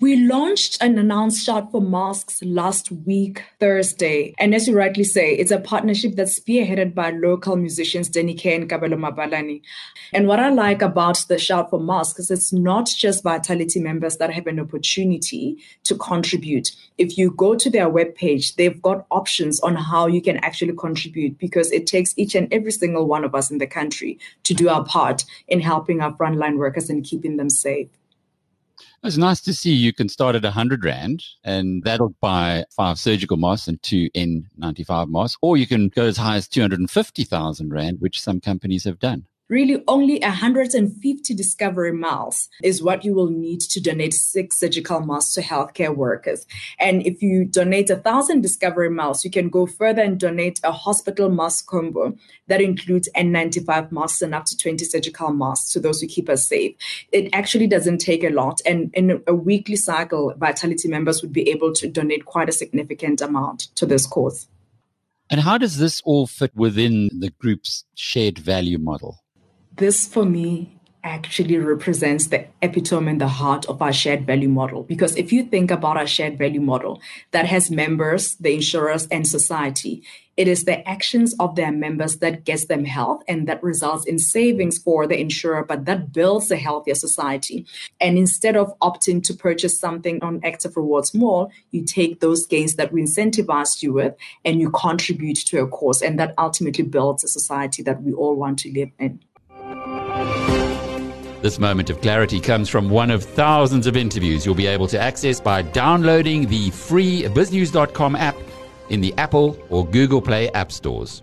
We launched and announced Shout for Masks last week, Thursday. And as you rightly say, it's a partnership that's spearheaded by local musicians Danny K and Kabelo Mabalane. And what I like about the Shout for Masks is it's not just Vitality members that have an opportunity to contribute. If you go to their webpage, they've got options on how you can actually contribute because it takes each and every single one of us in the country to do our part in helping our frontline workers and keeping them safe. It's nice to see you can start at 100 Rand and that'll buy five surgical masks and two N95 masks, or you can go as high as 250,000 Rand, which some companies have done really only 150 discovery miles is what you will need to donate six surgical masks to healthcare workers. And if you donate a thousand discovery miles, you can go further and donate a hospital mask combo that includes N95 masks and up to 20 surgical masks to those who keep us safe. It actually doesn't take a lot. And in a weekly cycle, Vitality members would be able to donate quite a significant amount to this cause. And how does this all fit within the group's shared value model? This for me actually represents the epitome and the heart of our shared value model. Because if you think about our shared value model that has members, the insurers, and society, it is the actions of their members that gets them health and that results in savings for the insurer, but that builds a healthier society. And instead of opting to purchase something on Active Rewards Mall, you take those gains that we incentivized you with and you contribute to a cause. And that ultimately builds a society that we all want to live in. This moment of clarity comes from one of thousands of interviews you'll be able to access by downloading the free biznews.com app in the Apple or Google Play app stores.